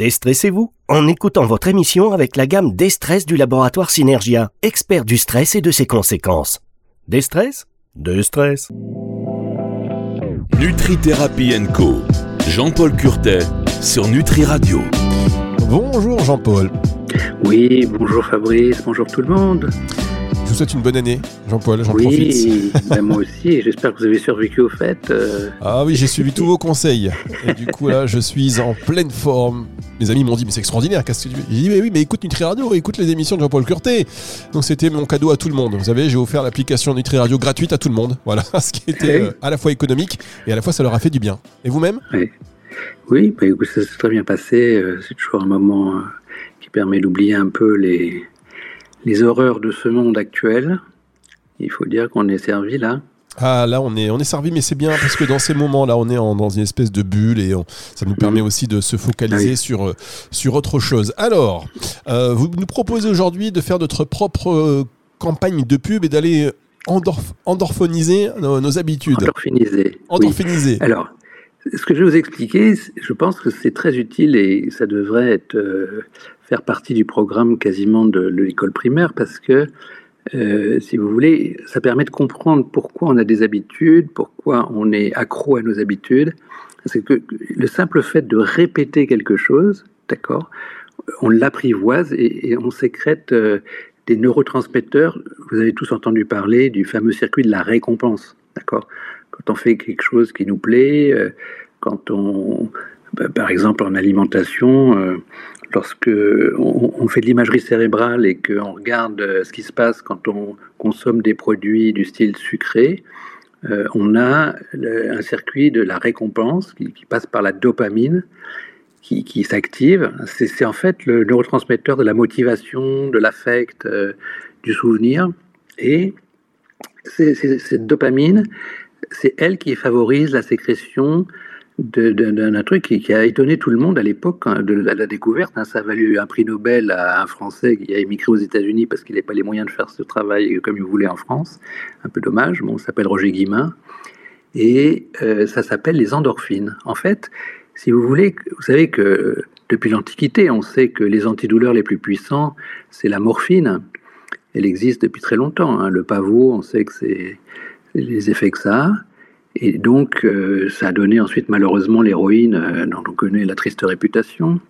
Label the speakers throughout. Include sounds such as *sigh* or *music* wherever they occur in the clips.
Speaker 1: Déstressez-vous en écoutant votre émission avec la gamme Destress du laboratoire Synergia, expert du stress et de ses conséquences. Destress Destress.
Speaker 2: Nutri-Thérapie Co. Jean-Paul Curtet sur Nutri Radio.
Speaker 3: Bonjour Jean-Paul.
Speaker 4: Oui, bonjour Fabrice, bonjour tout le monde.
Speaker 3: Je vous souhaite une bonne année, Jean-Paul, j'en
Speaker 4: oui,
Speaker 3: profite. *laughs*
Speaker 4: ben moi aussi, j'espère que vous avez survécu aux fêtes. euh.
Speaker 3: Ah oui, j'ai suivi tous vos conseils. Et du coup, là, je suis en pleine forme. Mes amis m'ont dit, mais c'est extraordinaire, qu'est-ce que tu J'ai dit, mais oui, mais écoute Nutri Radio, écoute les émissions de Jean-Paul Curtet. Donc, c'était mon cadeau à tout le monde. Vous savez, j'ai offert l'application Nutri Radio gratuite à tout le monde. Voilà, *laughs* ce qui était euh, à la fois économique et à la fois ça leur a fait du bien. Et vous-même?
Speaker 4: Oui, oui ben, ça s'est très bien passé. euh, C'est toujours un moment qui permet d'oublier un peu les, les horreurs de ce monde actuel. Il faut dire qu'on est servi là.
Speaker 3: Ah là on est, on est servi mais c'est bien parce que dans ces moments-là on est en- dans une espèce de bulle et on- ça nous permet aussi de se focaliser
Speaker 4: oui.
Speaker 3: sur, sur autre chose. Alors, euh, vous nous proposez aujourd'hui de faire notre propre euh, campagne de pub et d'aller endorphoniser nos, nos habitudes.
Speaker 4: Endorphinisé. Oui.
Speaker 3: Endorphiniser.
Speaker 4: Alors, ce que je vais vous expliquer, je pense que c'est très utile et ça devrait être, euh, faire partie du programme quasiment de, l'école primaire parce que, euh, si vous voulez, ça permet de comprendre pourquoi on a des habitudes, pourquoi on est accro à nos habitudes. C'est que le simple fait de répéter quelque chose, d'accord, on l'apprivoise et, on sécrète euh, des neurotransmetteurs. Vous avez tous entendu parler du fameux circuit de la récompense, d'accord quand on fait quelque chose qui nous plaît, euh, quand on, bah, par exemple en alimentation, lorsque on, fait de l'imagerie cérébrale et qu'on regarde euh, ce qui se passe quand on consomme des produits du style sucré, euh, on a un circuit de la récompense qui, passe par la dopamine qui, s'active. C'est en fait le neurotransmetteur de la motivation, de l'affect, euh, du souvenir. Et cette dopamine, c'est elle qui favorise la sécrétion d'un truc qui, a étonné tout le monde à l'époque hein, de la, découverte. hein. Ça a valu un prix Nobel à un Français qui a émigré aux États-Unis parce qu'il n'avait pas les moyens de faire ce travail comme il voulait en France. Un peu dommage. Bon, s'appelle Roger Guillemin. Et euh, ça s'appelle les endorphines. En fait, si vous voulez, vous savez que depuis l'Antiquité, on sait que les antidouleurs les plus puissants, c'est la morphine. Elle existe depuis très longtemps. hein. Le pavot, on sait que c'est les effets que ça a. Et donc, euh, ça a donné ensuite malheureusement l'héroïne, euh, dont on connaît la triste réputation.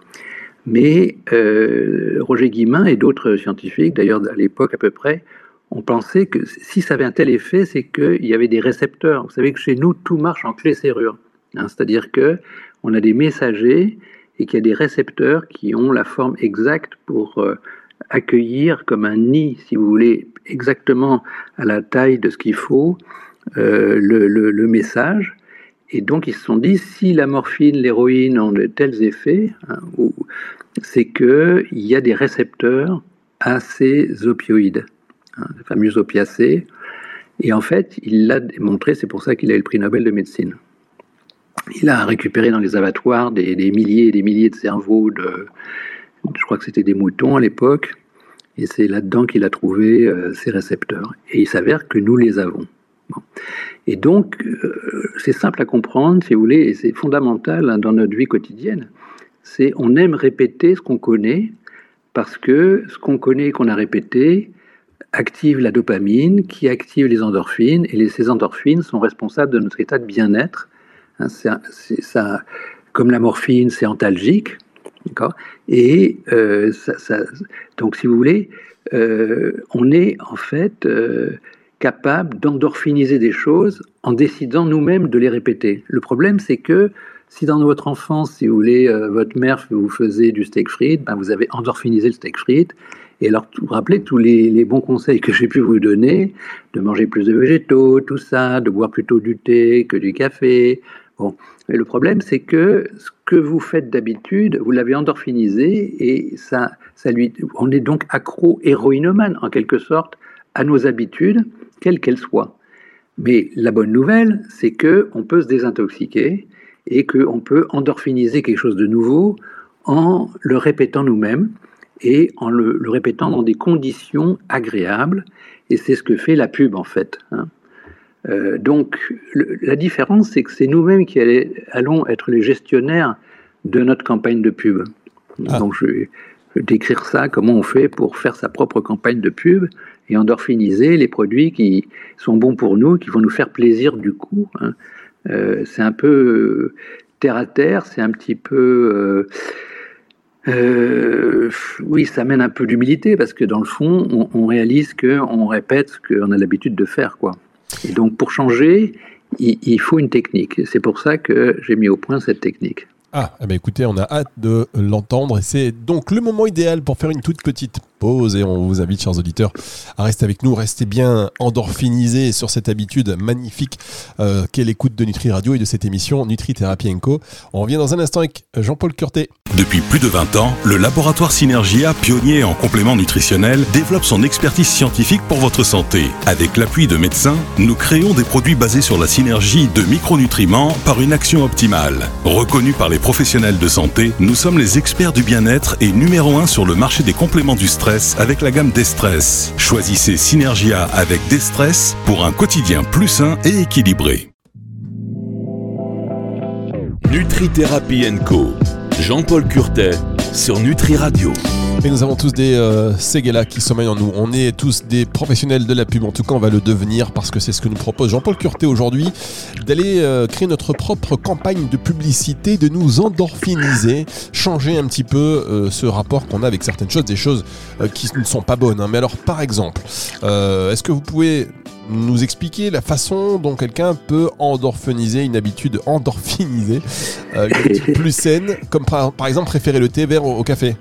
Speaker 4: Mais euh, Roger Guillemin et d'autres scientifiques, d'ailleurs à l'époque à peu près, ont pensé que si ça avait un tel effet, c'est qu'il y avait des récepteurs. Vous savez que chez nous, tout marche en clé-serrure. hein. C'est-à-dire que on a des messagers et qu'il y a des récepteurs qui ont la forme exacte pour euh, accueillir comme un nid, si vous voulez, exactement à la taille de ce qu'il faut, le, le- message. Et donc ils se sont dit, si la morphine, l'héroïne ont de tels effets, hein, c'est qu'il y a des récepteurs à ces opioïdes, hein, les fameux opiacés. Et en fait, il l'a démontré, c'est pour ça qu'il a eu le prix Nobel de médecine. Il a récupéré dans les abattoirs des, milliers et des milliers de cerveaux de, je crois que c'était des moutons à l'époque, et c'est là-dedans qu'il a trouvé euh, ces récepteurs. Et il s'avère que nous les avons. Et donc, euh, c'est simple à comprendre, si vous voulez, et c'est fondamental hein, dans notre vie quotidienne. C'est on aime répéter ce qu'on connaît parce que ce qu'on connaît et qu'on a répété active la dopamine, qui active les endorphines, et les, ces endorphines sont responsables de notre état de bien-être. Hein, ça, comme la morphine, c'est antalgique, Et euh, donc, si vous voulez, euh, on est en fait capable d'endorphiniser des choses en décidant nous-mêmes de les répéter. Le problème, c'est que si dans votre enfance, si vous voulez, euh, votre mère vous faisait du steak frites, ben vous avez endorphinisé le steak frites. Et alors, vous vous rappelez tous les, les bons conseils que j'ai pu vous donner, de manger plus de végétaux, tout ça, de boire plutôt du thé que du café. Bon, mais le problème, c'est que ce que vous faites d'habitude, vous l'avez endorphinisé et ça, ça lui, on est donc accro héroïnomane en quelque sorte à nos habitudes, quelles qu'elles soient. Mais la bonne nouvelle, c'est que on peut se désintoxiquer et qu'on peut endorphiniser quelque chose de nouveau en le répétant nous-mêmes et en le, le répétant dans des conditions agréables. Et c'est ce que fait la pub en fait. hein. Euh, donc le- la différence, c'est que c'est nous-mêmes qui allons être les gestionnaires de notre campagne de pub. Ah. Donc je vais, décrire ça, comment on fait pour faire sa propre campagne de pub et endorphiniser les produits qui sont bons pour nous, qui vont nous faire plaisir du coup. Hein. Euh, c'est un peu terre à terre, c'est un petit peu... Euh, oui, ça mène un peu d'humilité parce que dans le fond, on, on réalise qu'on répète ce qu'on a l'habitude de faire. Quoi. Et donc pour changer, il, faut une technique. C'est pour ça que j'ai mis au point cette technique.
Speaker 3: Ah, eh ben écoutez, on a hâte de l'entendre c'est donc le moment idéal pour faire une toute petite pause et on vous invite, chers auditeurs, à rester avec nous, restez bien endorphinisés sur cette habitude magnifique euh, qu'est l'écoute de Nutri Radio et de cette émission Nutri Thérapie Co. On revient dans un instant avec Jean-Paul Curté.
Speaker 2: Depuis plus de 20 ans, le laboratoire Synergia, pionnier en compléments nutritionnels, développe son expertise scientifique pour votre santé. Avec l'appui de médecins, nous créons des produits basés sur la synergie de micronutriments par une action optimale. Reconnus par les professionnels de santé, nous sommes les experts du bien-être et numéro 1 sur le marché des compléments du stress avec la gamme Destress. Choisissez Synergia avec Destress pour un quotidien plus sain et équilibré. Nutri Thérapie Co. Jean-Paul Curtet sur Nutri Radio.
Speaker 3: Et nous avons tous des euh, qui sommeillent en nous. On est tous des professionnels de la pub. En tout cas, on va le devenir parce que c'est ce que nous propose Jean-Paul Curté aujourd'hui, d'aller euh, créer notre propre campagne de publicité, de nous endorphiniser, changer un petit peu euh, ce rapport qu'on a avec certaines choses, des choses euh, qui ne sont pas bonnes. Hein. Mais alors, par exemple, est-ce que vous pouvez nous expliquer la façon dont quelqu'un peut endorphiniser une habitude endorphinisée, une habitude *laughs* plus saine, comme par, exemple préférer le thé vert au café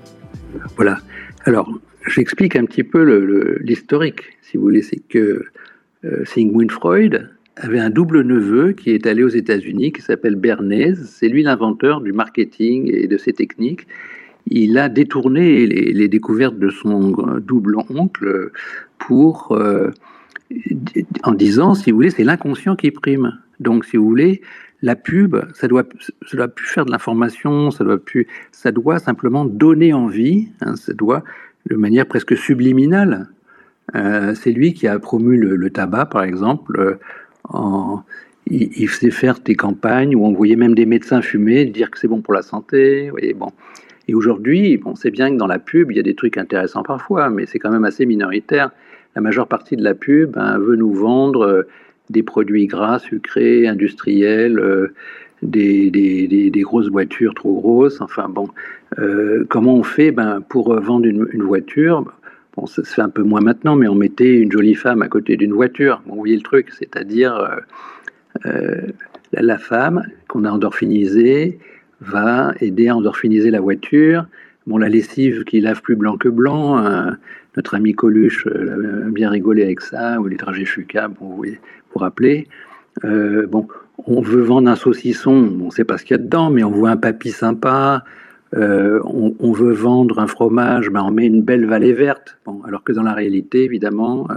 Speaker 4: voilà. Alors, j'explique un petit peu l'historique, si vous voulez. C'est que euh, Sigmund Freud avait un double neveu qui est allé aux États-Unis, qui s'appelle Bernays. C'est lui l'inventeur du marketing et de ses techniques. Il a détourné les, découvertes de son double oncle pour, euh, en disant, si vous voulez, c'est l'inconscient qui prime. Donc, si vous voulez, la pub, ça doit, doit plus faire de l'information, ça doit ça doit simplement donner envie, hein, ça doit de manière presque subliminale. Euh, c'est lui qui a promu le, tabac, par exemple. Euh, il, faisait faire des campagnes où on voyait même des médecins fumer, dire que c'est bon pour la santé. Et bon. Et aujourd'hui, bon, c'est bien que dans la pub, il y a des trucs intéressants parfois, mais c'est quand même assez minoritaire. La majeure partie de la pub hein, veut nous vendre euh, des produits gras, sucrés, industriels, euh, des, grosses voitures trop grosses. Enfin bon, euh, comment on fait ben, pour vendre une, voiture? Bon, se fait un peu moins maintenant, mais on mettait une jolie femme à côté d'une voiture. Bon, vous voyez le truc, c'est-à-dire la, femme qu'on a endorphinisée va aider à endorphiniser la voiture. Bon, la lessive qui lave plus blanc que blanc, notre ami Coluche a bien rigolé avec ça, ou les trajets Fuca, bon, vous voyez, pour rappeler. Euh, bon, on veut vendre un saucisson, on ne sait pas ce qu'il y a dedans, mais on voit un papy sympa. Euh, on, veut vendre un fromage, ben on met une belle vallée verte. Bon, alors que dans la réalité, évidemment, euh,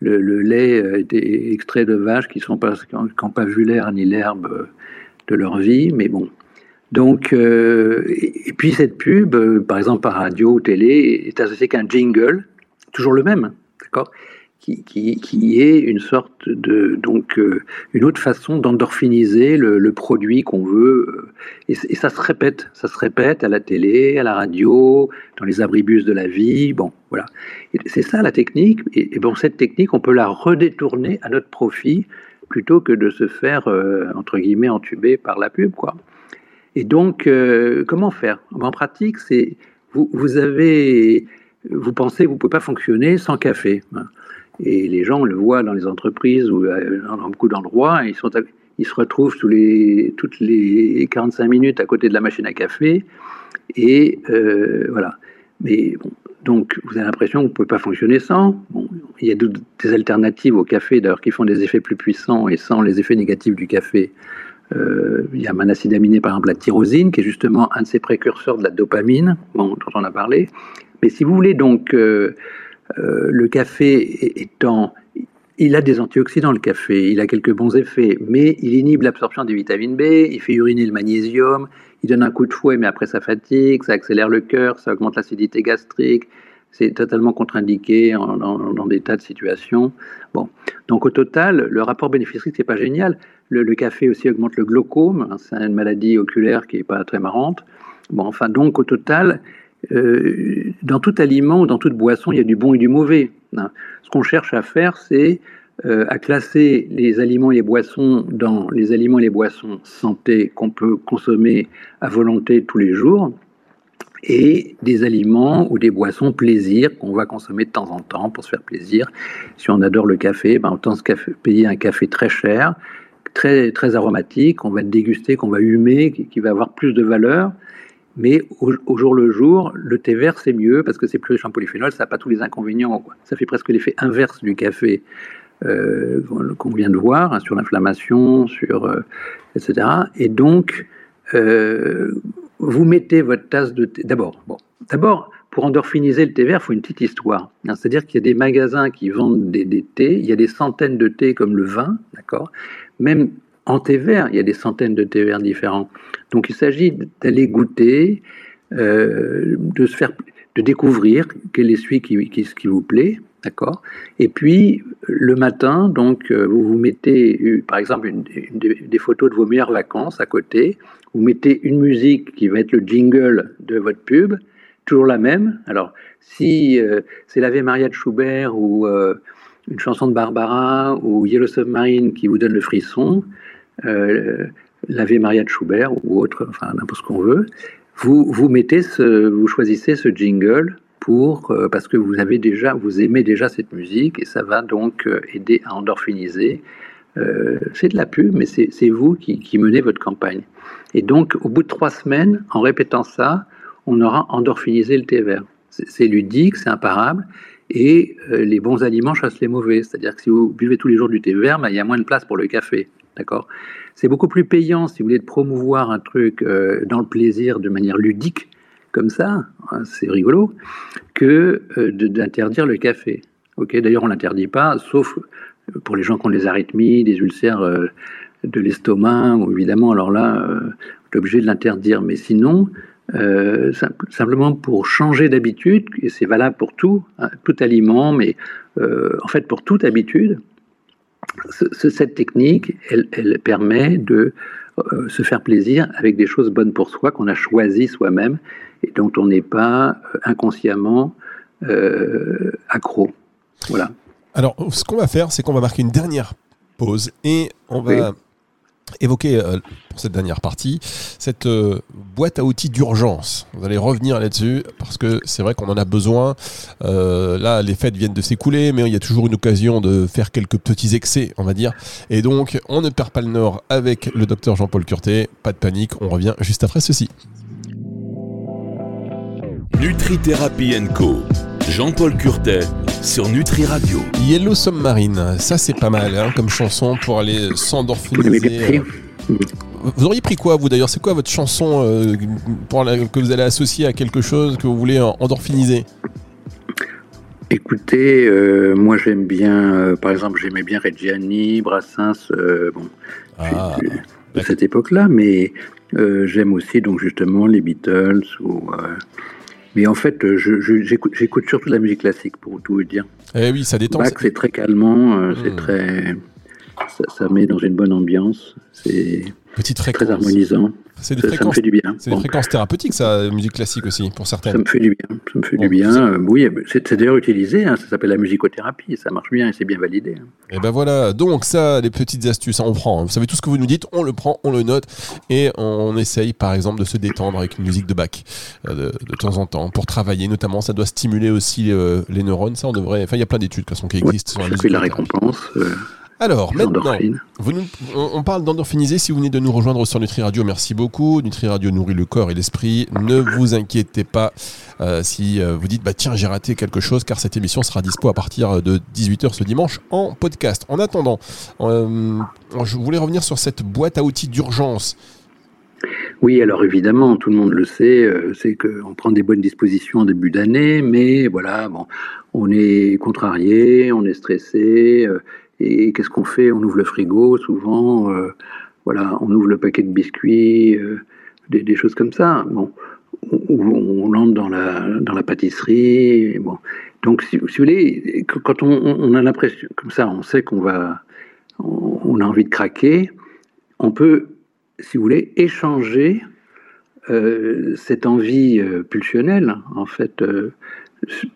Speaker 4: le, lait était extrait de vaches qui n'ont pas, pas vu l'air ni l'herbe de leur vie, mais bon. Donc, et, puis cette pub, par exemple par radio ou télé, est associée qu'un jingle, toujours le même, d'accord qui, est une sorte de donc euh, une autre façon d'endorphiniser le, produit qu'on veut euh, et, ça se répète ça se répète à la télé à la radio dans les abribus de la vie bon voilà. C'est ça la technique et, bon cette technique on peut la redétourner à notre profit plutôt que de se faire euh, entre guillemets entuber par la pub quoi et donc comment faire? En pratique c'est vous, vous avez vous pensez vous pouvez pas fonctionner sans café. Et les gens le voient dans les entreprises ou euh, dans beaucoup d'endroits, ils, sont, ils se retrouvent tous les, toutes les 45 minutes à côté de la machine à café. Et euh, voilà. Mais donc vous avez l'impression que vous ne pouvez pas fonctionner sans. Bon, il y a des alternatives au café d'ailleurs qui font des effets plus puissants et sans les effets négatifs du café. Euh, il y a un acide aminé, par exemple la tyrosine, qui est justement un de ces précurseurs de la dopamine, dont on a parlé. Mais si vous voulez donc euh, le café étant il a des antioxydants, le café, il a quelques bons effets, mais il inhibe l'absorption des vitamines B, il fait uriner le magnésium, il donne un coup de fouet, mais après ça fatigue, ça accélère le cœur, ça augmente l'acidité gastrique, c'est totalement contre-indiqué dans, des tas de situations. Bon, donc au total, le rapport bénéfice-risque n'est pas génial. Le, café aussi augmente le glaucome, hein, c'est une maladie oculaire qui n'est pas très marrante. Bon, enfin, donc au total, euh, dans tout aliment ou dans toute boisson, il y a du bon et du mauvais. Hein. Ce qu'on cherche à faire, c'est euh, à classer les aliments et les boissons dans les aliments et les boissons santé qu'on peut consommer à volonté tous les jours et des aliments ou des boissons plaisir qu'on va consommer de temps en temps pour se faire plaisir. Si on adore le café, ben autant se payer un café très cher, très, très aromatique, qu'on va déguster, qu'on va humer, qui, va avoir plus de valeur. Mais au, jour le jour, le thé vert, c'est mieux parce que c'est plus riche en polyphénol, ça n'a pas tous les inconvénients. Ça fait presque l'effet inverse du café euh, qu'on vient de voir, hein, sur l'inflammation, sur, euh, etc. Et donc, euh, vous mettez votre tasse de thé. D'abord, bon, d'abord, pour endorphiniser le thé vert, il faut une petite histoire. Hein, c'est-à-dire qu'il y a des magasins qui vendent des, thés, il y a des centaines de thés comme le vin, d'accord? Même en thé vert, il y a des centaines de thés verts différents. Donc il s'agit d'aller goûter, euh, de se faire, de découvrir quel est celui qui, qui, qui vous plaît, d'accord? Et puis le matin, donc euh, vous vous mettez, euh, par exemple, des photos de vos meilleures vacances à côté. Vous mettez une musique qui va être le jingle de votre pub, toujours la même. Alors si c'est l'Ave Maria de Schubert ou une chanson de Barbara ou Yellow Submarine qui vous donne le frisson, euh, l'Ave Maria de Schubert ou autre, enfin n'importe ce qu'on veut, vous, vous mettez ce, vous choisissez ce jingle pour euh, parce que vous avez déjà, vous aimez déjà cette musique et ça va donc euh, aider à endorphiniser. Euh, c'est de la pub, mais c'est vous qui, menez votre campagne. Et donc, au bout de trois semaines, en répétant ça, on aura endorphinisé le thé vert. C'est ludique, c'est imparable, et les bons aliments chassent les mauvais. C'est-à-dire que si vous buvez tous les jours du thé vert, ben, il y a moins de place pour le café. D'accord? C'est beaucoup plus payant, si vous voulez, de promouvoir un truc euh, dans le plaisir de manière ludique, comme ça, hein, c'est rigolo, que euh, d'interdire le café. D'ailleurs, on ne l'interdit pas, sauf euh, pour les gens qui ont des arythmies, des ulcères de l'estomac, évidemment, alors là, on est obligé de l'interdire. Mais sinon, simplement pour changer d'habitude, et c'est valable pour tout, hein, tout aliment, mais en fait pour toute habitude, cette technique, elle, permet de euh, se faire plaisir avec des choses bonnes pour soi qu'on a choisies soi-même et dont on n'est pas euh, inconsciemment euh, accro. Voilà.
Speaker 3: Alors, ce qu'on va faire, c'est qu'on va marquer une dernière pause et on va évoquer euh, pour cette dernière partie cette euh, boîte à outils d'urgence. Vous allez revenir là-dessus parce que c'est vrai qu'on en a besoin. Euh, là, les fêtes viennent de s'écouler, mais il y a toujours une occasion de faire quelques petits excès, on va dire. Et donc, on ne perd pas le nord avec le docteur Jean-Paul Curté. Pas de panique, on revient juste après ceci.
Speaker 2: Nutri-Thérapie Co. Jean-Paul Curtet sur Nutri Radio.
Speaker 3: Yellow Submarine, ça c'est pas mal hein, comme chanson pour aller s'endorphiniser. Vous auriez pris quoi vous d'ailleurs? C'est quoi votre chanson euh, pour que vous allez associer à quelque chose que vous voulez endorphiniser?
Speaker 4: Écoutez, euh, moi j'aime bien, euh, par exemple j'aimais bien Reggiani, Brassens, bon, ah, de cette époque-là, mais j'aime aussi donc justement les Beatles ou mais en fait, j'écoute surtout de la musique classique, pour tout vous dire.
Speaker 3: Eh oui, ça détend.
Speaker 4: Bach, c'est très calmant, euh, c'est hmm. très, ça, met dans une bonne ambiance. C'est très harmonisant.
Speaker 3: C'est des, fréquences, C'est des fréquences thérapeutiques, ça, musique classique aussi, pour certaines.
Speaker 4: Ça me fait du bien. Ça me fait du bien. Euh, oui, c'est d'ailleurs utilisé. Hein, ça s'appelle la musicothérapie. Ça marche bien et c'est bien validé. Et hein.
Speaker 3: eh ben voilà. Donc ça, les petites astuces, on prend. Vous savez tout ce que vous nous dites, on le prend, on le note et on essaye, par exemple, de se détendre avec une musique de bac euh, de, temps en temps pour travailler. Notamment, ça doit stimuler aussi euh, les neurones. Ça, on devrait. Enfin, il y a plein d'études de toute façon qui existent
Speaker 4: sur la musique. la récompense.
Speaker 3: Alors, maintenant, on parle d'endorphiniser. Si vous venez de nous rejoindre sur Nutri Radio, merci beaucoup. Nutri Radio nourrit le corps et l'esprit. Ne vous inquiétez pas euh, si euh, vous dites bah tiens j'ai raté quelque chose, car cette émission sera dispo à partir de 18h ce dimanche en podcast. En attendant, euh, je voulais revenir sur cette boîte à outils d'urgence.
Speaker 4: Oui, alors évidemment, tout le monde le sait, c'est qu'on prend des bonnes dispositions en début d'année, mais voilà, bon, on est contrarié, on est stressé, et qu'est-ce qu'on fait? On ouvre le frigo, souvent, euh, voilà, on ouvre le paquet de biscuits, euh, des, choses comme ça. Bon, on, entre dans la, dans la pâtisserie. Bon. Donc, si, vous voulez, quand on, a l'impression, comme ça, on sait qu'on va, on, a envie de craquer, on peut, si vous voulez, échanger cette envie pulsionnelle, en fait,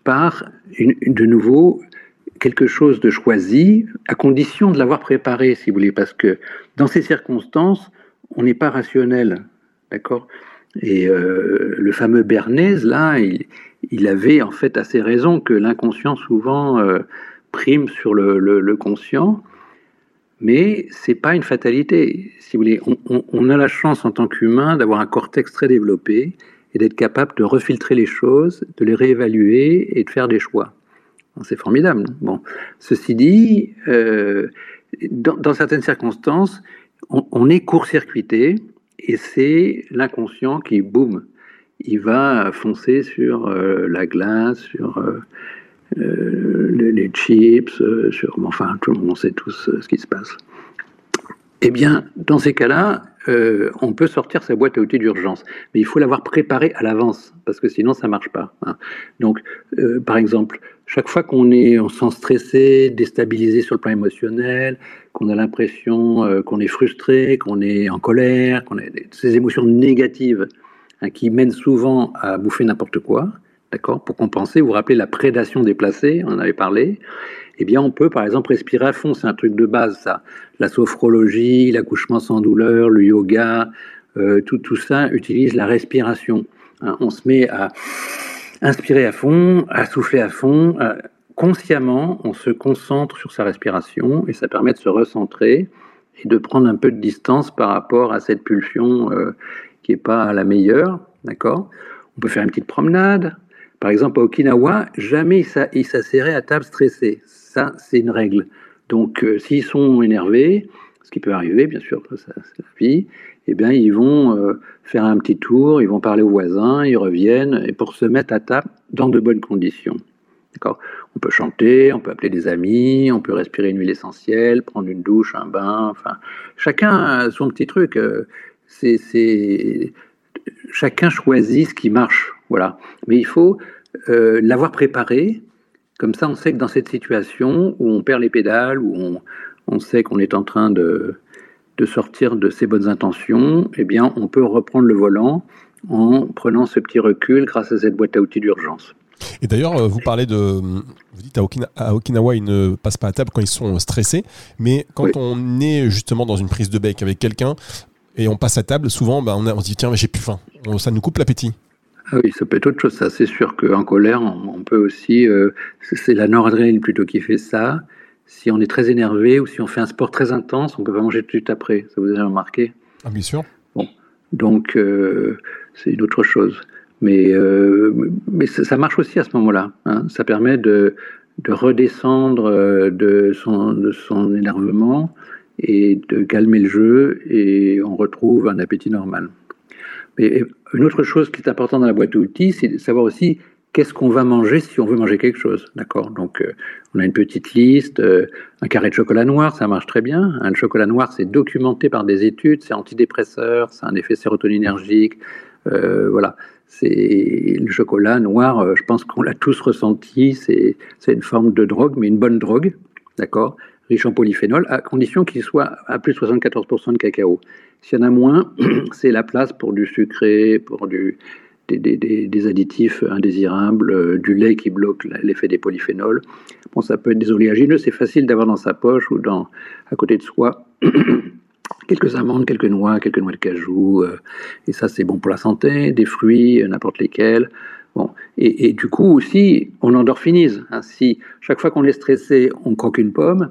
Speaker 4: par de nouveau quelque chose de choisi, à condition de l'avoir préparé, si vous voulez, parce que dans ces circonstances, on n'est pas rationnel, d'accord? Et euh, le fameux Bernays, là, il, avait en fait assez raison que l'inconscient souvent euh, prime sur le, conscient, mais c'est pas une fatalité. Si vous voulez, on, on a la chance en tant qu'humain d'avoir un cortex très développé et d'être capable de refiltrer les choses, de les réévaluer et de faire des choix. C'est formidable. Bon, ceci dit, euh, dans, certaines circonstances, on, est court-circuité et c'est l'inconscient qui, boum, il va foncer sur euh, la glace, sur euh, les, chips, sur, enfin, tout le monde sait tous ce qui se passe. Eh bien, dans ces cas-là, euh, on peut sortir sa boîte à outils d'urgence, mais il faut l'avoir préparée à l'avance, parce que sinon ça ne marche pas. Hein. Donc, euh, par exemple, chaque fois qu'on est, on sent stressé, déstabilisé sur le plan émotionnel, qu'on a l'impression euh, qu'on est frustré, qu'on est en colère, qu'on a ces émotions négatives hein, qui mènent souvent à bouffer n'importe quoi, d'accord, pour compenser. Vous vous rappelez la prédation déplacée, on en avait parlé eh bien, on peut par exemple respirer à fond. C'est un truc de base, ça. La sophrologie, l'accouchement sans douleur, le yoga, euh, tout, tout ça utilise la respiration. Hein. on se met à inspirer à fond, à souffler à fond. Euh, consciemment, on se concentre sur sa respiration et ça permet de se recentrer et de prendre un peu de distance par rapport à cette pulsion euh, qui n'est pas la meilleure. D'accord? On peut faire une petite promenade. Par exemple, à Okinawa, jamais il s'asserrait à table stressé c'est une règle. Donc, euh, s'ils sont énervés, ce qui peut arriver, bien sûr, c'est la vie, eh bien, ils vont euh, faire un petit tour, ils vont parler aux voisins, ils reviennent, et pour se mettre à table dans de bonnes conditions. D'accord? On peut chanter, on peut appeler des amis, on peut respirer une huile essentielle, prendre une douche, un bain, enfin, chacun a son petit truc. Euh, c'est, chacun choisit ce qui marche, voilà. Mais il faut l'avoir préparé, comme ça, on sait que dans cette situation où on perd les pédales, où on, sait qu'on est en train de, sortir de ses bonnes intentions, eh bien, on peut reprendre le volant en prenant ce petit recul grâce à cette boîte à outils d'urgence.
Speaker 3: Et d'ailleurs, euh, vous parlez de. Vous dites à, Okinawa, ils ne passent pas à table quand ils sont stressés, mais quand on est justement dans une prise de bec avec quelqu'un et on passe à table, souvent bah, on, on, se dit tiens, mais j'ai plus faim. ça nous coupe l'appétit.
Speaker 4: Ah oui, ça peut être autre chose. Ça, c'est sûr qu'en colère, on, peut aussi. Euh, c'est la noradrénaline plutôt qui fait ça. Si on est très énervé ou si on fait un sport très intense, on peut pas manger tout de suite après. Ça vous a remarqué?
Speaker 3: Ah, bien sûr.
Speaker 4: Bon, donc euh, c'est une autre chose. Mais, euh, mais ça, marche aussi à ce moment-là. Hein. Ça permet de, de redescendre de son, de son énervement et de calmer le jeu et on retrouve un appétit normal. Mais une autre chose qui est importante dans la boîte à outils, c'est de savoir aussi qu'est-ce qu'on va manger si on veut manger quelque chose. D'accord? Donc, euh, on a une petite liste, euh, un carré de chocolat noir, ça marche très bien. Un chocolat noir, c'est documenté par des études, c'est antidépresseur, c'est un effet sérotoninergique. Euh, voilà. C'est le chocolat noir, je pense qu'on l'a tous ressenti, c'est une forme de drogue, mais une bonne drogue, d'accord? Riche en polyphénol, à condition qu'il soit à plus de 74% de cacao. S'il y en a moins, *clears throat* c'est la place pour du sucré, pour des, additifs indésirables, euh, du lait qui bloque l'effet des polyphénols. Bon, ça peut être des oléagineux, c'est facile d'avoir dans sa poche ou dans, à côté de soi. *clears throat* quelques amandes, quelques noix, quelques noix de cajou, euh, et ça c'est bon pour la santé, des fruits, euh, n'importe lesquels. Bon. Et, du coup aussi, on endorphinise. Hein. Si chaque fois qu'on est stressé, on croque une pomme,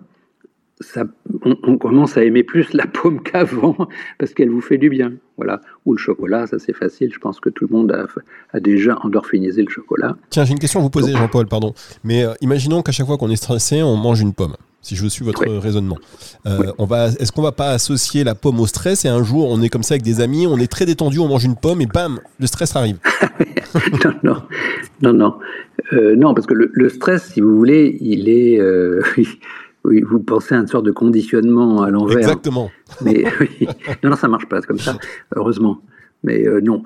Speaker 4: on, commence à aimer plus la pomme *laughs* qu'avant parce qu'elle vous fait du bien. Voilà. Ou le chocolat, ça c'est facile. Je pense que tout le monde a, déjà endorphinisé le chocolat.
Speaker 3: Tiens, j'ai une question à vous poser, Jean-Paul, pardon. Mais euh, imaginons qu'à chaque fois qu'on est stressé, on mange une pomme. Si je suis votre raisonnement, euh, on va, est-ce qu'on va pas associer la pomme au stress et un jour on est comme ça avec des amis, on est très détendu, on mange une pomme et bam, le stress arrive? *laughs*
Speaker 4: non, non, non, non, euh, non, parce que le, stress, si vous voulez, il est, *laughs* oui, vous pensez à une sorte de conditionnement à l'envers.
Speaker 3: Exactement.
Speaker 4: Mais *laughs* non, non, ça marche pas comme ça, heureusement. Mais euh, non,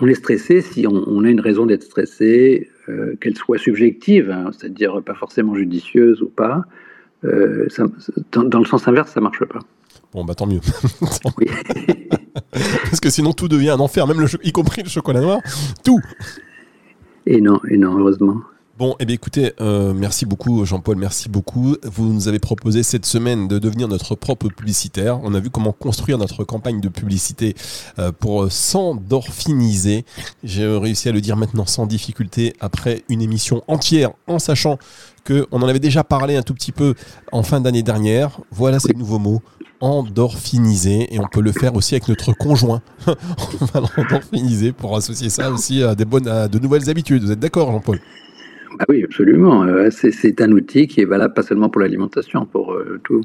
Speaker 4: on est stressé si on, a une raison d'être stressé, euh, qu'elle soit subjective, hein, c'est-à-dire pas forcément judicieuse ou pas. Euh, dans, le sens inverse, ça marche pas.
Speaker 3: Bon, bah tant mieux. *laughs* Parce que sinon tout devient un enfer, même le y compris le chocolat noir. Tout.
Speaker 4: Et non, et non, heureusement.
Speaker 3: Bon, eh bien écoutez, euh, merci beaucoup Jean-Paul, merci beaucoup. Vous nous avez proposé cette semaine de devenir notre propre publicitaire. On a vu comment construire notre campagne de publicité euh, pour s'endorphiniser. J'ai réussi à le dire maintenant sans difficulté après une émission entière en sachant que on en avait déjà parlé un tout petit peu en fin d'année dernière. Voilà ces nouveaux mots. Endorphiniser et on peut le faire aussi avec notre conjoint. *laughs* on va l'endorphiniser pour associer ça aussi à des bonnes, à de nouvelles habitudes. Vous êtes d'accord, Jean-Paul?
Speaker 4: Ah oui, absolument. Euh, C'est un outil qui est valable pas seulement pour l'alimentation, pour euh, tout.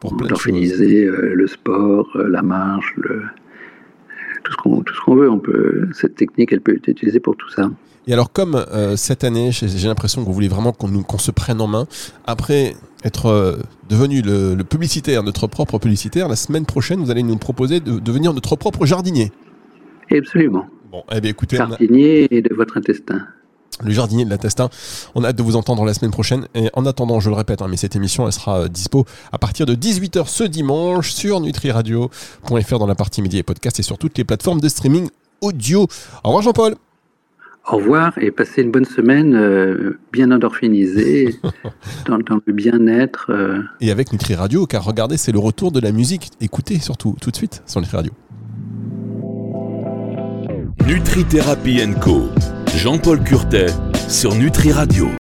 Speaker 3: Pour.
Speaker 4: Organiser euh, le sport, euh, la marche, le... tout ce qu'on veut. On peut cette technique, elle peut être utilisée pour tout ça.
Speaker 3: Et alors, comme euh, cette année, j'ai l'impression que vous voulez vraiment qu'on se prenne en main, après être euh, devenu le, le publicitaire, notre propre publicitaire, la semaine prochaine, vous allez nous proposer de devenir notre propre jardinier.
Speaker 4: Absolument.
Speaker 3: Bon, eh bien écoutez, a-
Speaker 4: Jardinier de votre intestin.
Speaker 3: Le jardinier de la Testin, on a hâte de vous entendre la semaine prochaine. Et en attendant, je le répète, hein, mais cette émission, elle sera euh, dispo à partir de 18h ce dimanche sur nutriradio.fr dans la partie médias et podcasts et sur toutes les plateformes de streaming audio. Au revoir Jean-Paul
Speaker 4: Au revoir et passez une bonne semaine euh, bien endorphinisée, *laughs* dans, dans le bien-être. euh,
Speaker 3: et avec Nutri Radio, car regardez, c'est le retour de la musique. Écoutez surtout tout de suite sur Nutri Radio.
Speaker 2: Nutri Thérapie Co. Jean-Paul Curtet sur Nutri Radio.